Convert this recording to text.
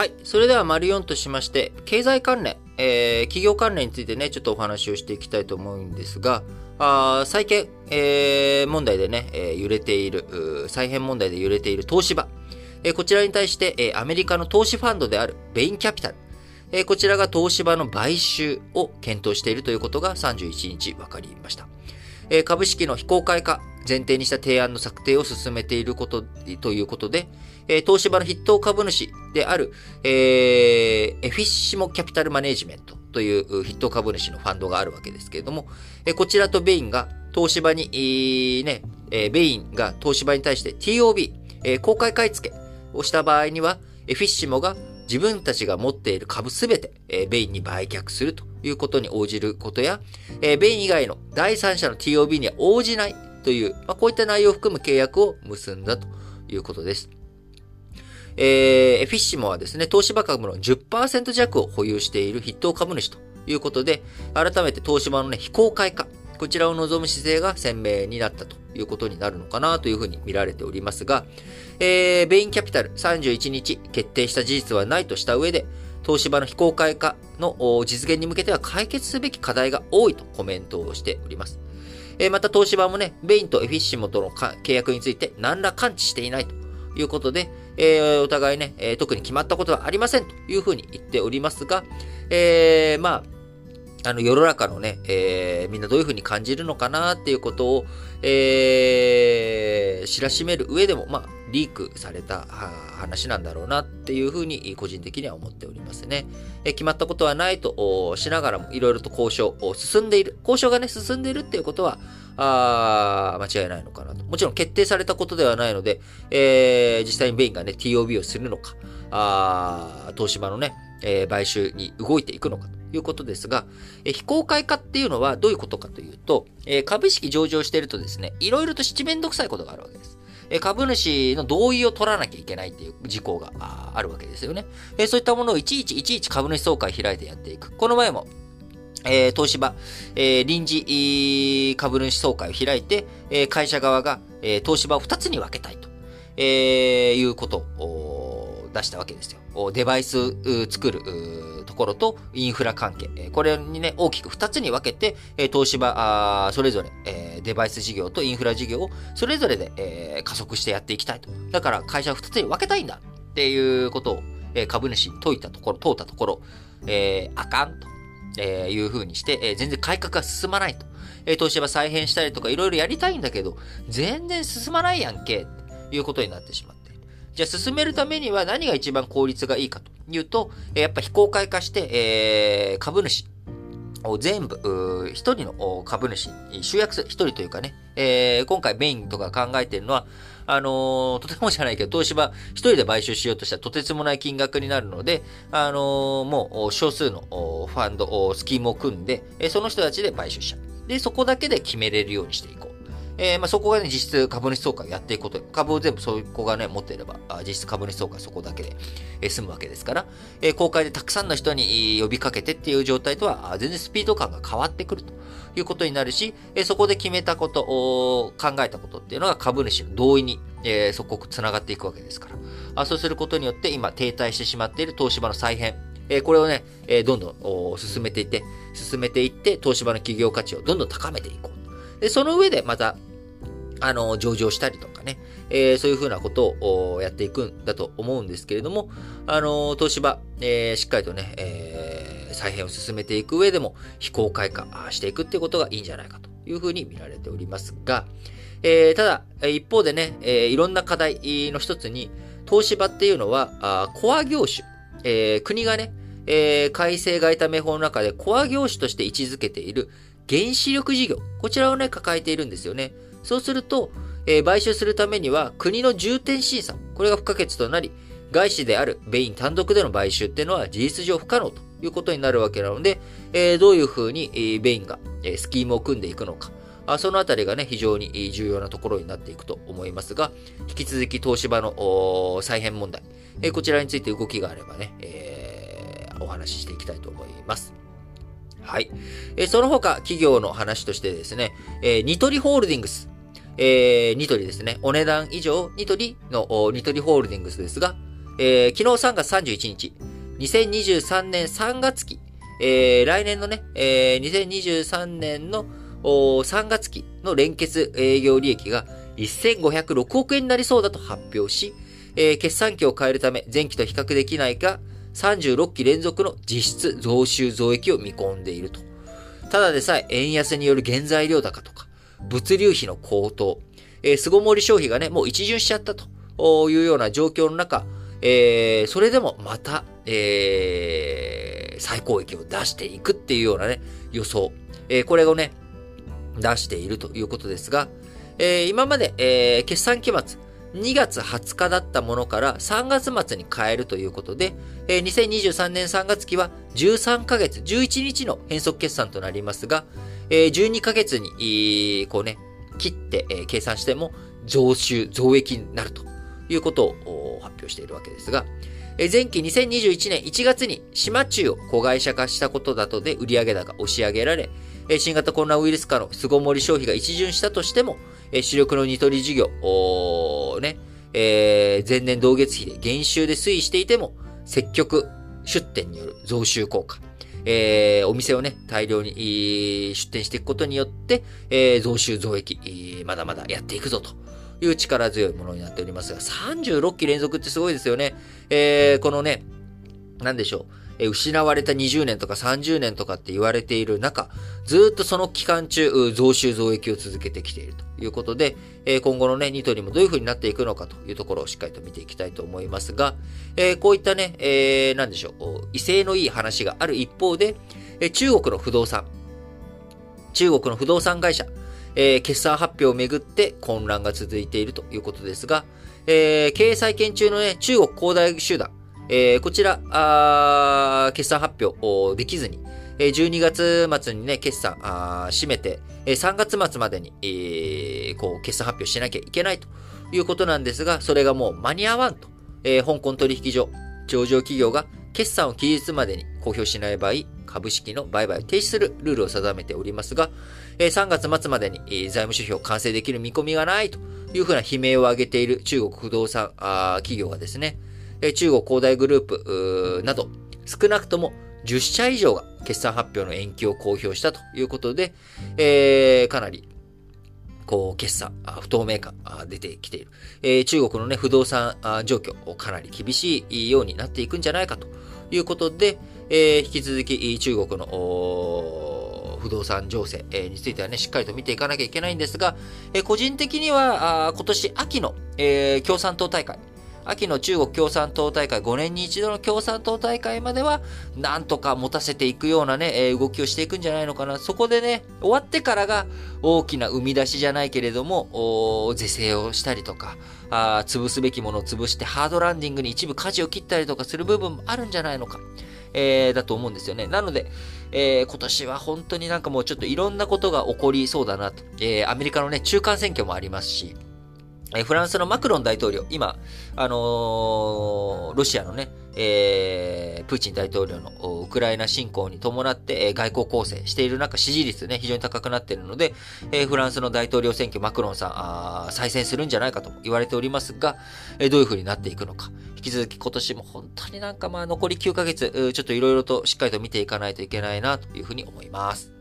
はい。それでは、丸4としまして、経済関連、えー企業関連についてね、ちょっとお話をしていきたいと思うんですが、あ債券、えー問題でね、えー揺れている、再編問題で揺れている東芝。えーこちらに対して、えーアメリカの投資ファンドであるベインキャピタル。えーこちらが東芝の買収を検討しているということが31日分かりました。え株式の非公開化前提にした提案の策定を進めていることということで、え東芝の筆頭株主である、えーエフィッシモキャピタルマネジメントという筆頭株主のファンドがあるわけですけれども、えーこちらとベインが東芝に、えーね、えーベインが東芝に対して TOB、えー公開買い付けをした場合には、エフィッシモが自分たちが持っている株すべて、えーベインに売却するということに応じることや、えーベイン以外の第三者の TOB には応じないという、まあ、こういった内容を含む契約を結んだということです。えー、エフィッシモはですね、東芝株の10%弱を保有している筆頭株主ということで、改めて東芝のね、非公開化、こちらを望む姿勢が鮮明になったということになるのかなというふうに見られておりますが、えー、ベインキャピタル31日決定した事実はないとした上で、東芝の非公開化の実現に向けては解決すべき課題が多いとコメントをしております。えーまた東芝もね、ベインとエフィッシモとの契約について何ら感知していないということで、えーお互いね、えー特に決まったことはありませんというふうに言っておりますが、えーまあ、あの、世の中のね、えみんなどういうふうに感じるのかなっていうことを、え知らしめる上でも、まあ、リークされた話なんだろうなっていうふうに個人的には思っておりますね。え決まったことはないとしながらもいろいろと交渉を進んでいる。交渉がね、進んでいるっていうことは、あ間違いないのかなと。もちろん決定されたことではないので、えー実際にベインがね、TOB をするのか、あ東芝のね、えー買収に動いていくのかということですが、えー非公開化っていうのはどういうことかというと、えー株式上場しているとですね、いろいろと七面倒くさいことがあるわけです。え株主の同意を取らなきゃいけないっていう事項があるわけですよね。えそういったものをいちいちいちいち株主総会開いてやっていく。この前も、えー東芝、えー臨時株主総会を開いて、えー会社側が、えー東芝を2つに分けたいと、えーいうことを出したわけですよ。デバイス作るところとインフラ関係。これにね、大きく2つに分けて、東芝あそれぞれ、えーデバイス事業とインフラ事業をそれぞれで、えー加速してやっていきたいと。だから会社を2つに分けたいんだっていうことを、えー株主に問いたところ、問うたところ、えーあかんと。えーいう風にして、えー全然改革が進まないと。えー東芝再編したりとかいろいろやりたいんだけど、全然進まないやんけ、ということになってしまって。じゃあ進めるためには何が一番効率がいいかというと、えーやっぱ非公開化して、えー株主を全部、一人の株主に集約する、一人というかね、えー今回メインとか考えてるのは、あのーとてもじゃないけど、東芝一人で買収しようとしたらとてつもない金額になるので、あのーもう少数のファンド、スキームを組んで、その人たちで買収しちゃう。で、そこだけで決めれるようにしていこう。えーまあ、そこがね、実質株主総会をやっていくこと、株を全部そこがね、持っていれば、あ実質株主総会そこだけで、えー済むわけですから、えー公開でたくさんの人に呼びかけてっていう状態とは、あ全然スピード感が変わってくるということになるし、えそこで決めたこと、お考えたことっていうのが株主の同意に、えーそこ繋がっていくわけですから。あそうすることによって、今停滞してしまっている東芝の再編、えこれをね、えどんどん進めていって、進めていって、東芝の企業価値をどんどん高めていこう。で、その上でまた、あの、上場したりとかね、えーそういうふうなことをやっていくんだと思うんですけれども、あの、東芝、えーしっかりとね、えー再編を進めていく上でも、非公開化していくっていうことがいいんじゃないかというふうに見られておりますが、えーただ、一方でね、えーいろんな課題の一つに、東芝っていうのは、あコア業種、えー国がね、えー改正外為法の中でコア業種として位置づけている原子力事業、こちらをね、抱えているんですよね。そうすると、えー買収するためには国の重点審査、これが不可欠となり、外資であるベイン単独での買収っていうのは事実上不可能ということになるわけなので、えーどういうふうに、えーベインが、えースキームを組んでいくのか、あそのあたりがね、非常に重要なところになっていくと思いますが、引き続き東芝の再編問題、えーこちらについて動きがあればね、えーお話ししていきたいと思います。はい。えーその他、企業の話としてですね、えーニトリホールディングス、えーニトリですね、お値段以上、ニトリのニトリホールディングスですが、えー、昨日3月31日、2023年3月期、えー、来年のね、えー、2023年の3月期の連結営業利益が1506億円になりそうだと発表し、えー、決算期を変えるため前期と比較できないが、36期連続の実質増収増益を見込んでいると。ただでさえ円安による原材料高とか、物流費の高騰、えー、巣ごもり消費がね、もう一巡しちゃったというような状況の中、えー、それでもまた、えー、最高益を出していくっていうようなね、予想。えー、これをね、出しているということですが、えー、今まで、えー、決算期末、2月20日だったものから3月末に変えるということで、えー、2023年3月期は13ヶ月、11日の変則決算となりますが、えー、12ヶ月に、こうね、切って、え、計算しても増収、増益になるということを発表しているわけですが、前期2021年1月に島中を子会社化したことだとで売上高押し上げられ、新型コロナウイルス化の巣ごもり消費が一巡したとしても、主力のニトリ事業、ね、えー、前年同月比で減収で推移していても、積極出店による増収効果、えー、お店をね、大量に出店していくことによって、えー、増収増益、まだまだやっていくぞという力強いものになっておりますが、36期連続ってすごいですよね。えー、このね、なんでしょう。え失われた20年とか30年とかって言われている中、ずっとその期間中、増収増益を続けてきていると。いうことで、え今後のね、ニトリもどういう風になっていくのかというところをしっかりと見ていきたいと思いますが、えこういったね、えー、なんでしょう、威勢のいい話がある一方で、え中国の不動産、中国の不動産会社、えー、決算発表をめぐって混乱が続いているということですが、えー、経営再建中のね、中国恒大集団、えー、こちら、あ決算発表できずに、12月末にね、決算、あ締めて、3月末までに、えー、こう、決算発表しなきゃいけないということなんですが、それがもう間に合わんと、えー、香港取引所、上場企業が決算を期日までに公表しない場合、株式の売買を停止するルールを定めておりますがえ、3月末までに財務指標完成できる見込みがないというふうな悲鳴を上げている中国不動産あ企業がですね、中国恒大グループなど少なくとも10社以上が決算発表の延期を公表したということで、えー、かなりこう、決算、不透明感出てきている。えー、中国のね、不動産状況、かなり厳しいようになっていくんじゃないかということで、えー、引き続き中国の不動産情勢についてはね、しっかりと見ていかなきゃいけないんですがえ、個人的には今年秋のえ共産党大会、秋の中国共産党大会、5年に一度の共産党大会までは、なんとか持たせていくようなね、動きをしていくんじゃないのかな。そこでね、終わってからが大きな生み出しじゃないけれども、是正をしたりとか、あ潰すべきものを潰してハードランディングに一部舵を切ったりとかする部分もあるんじゃないのか。えー、だと思うんですよね。なので、えー、今年は本当になんかもうちょっといろんなことが起こりそうだなと。えー、アメリカのね、中間選挙もありますし、えフランスのマクロン大統領、今、あのー、ロシアのね、えー、プーチン大統領のウクライナ侵攻に伴って、えー、外交構成している中、支持率ね、非常に高くなっているので、えー、フランスの大統領選挙、マクロンさん、あ再選するんじゃないかと言われておりますが、えー、どういう風になっていくのか。引き続き今年も本当になんかまあ残り9ヶ月、ちょっといろいろとしっかりと見ていかないといけないなというふうに思います。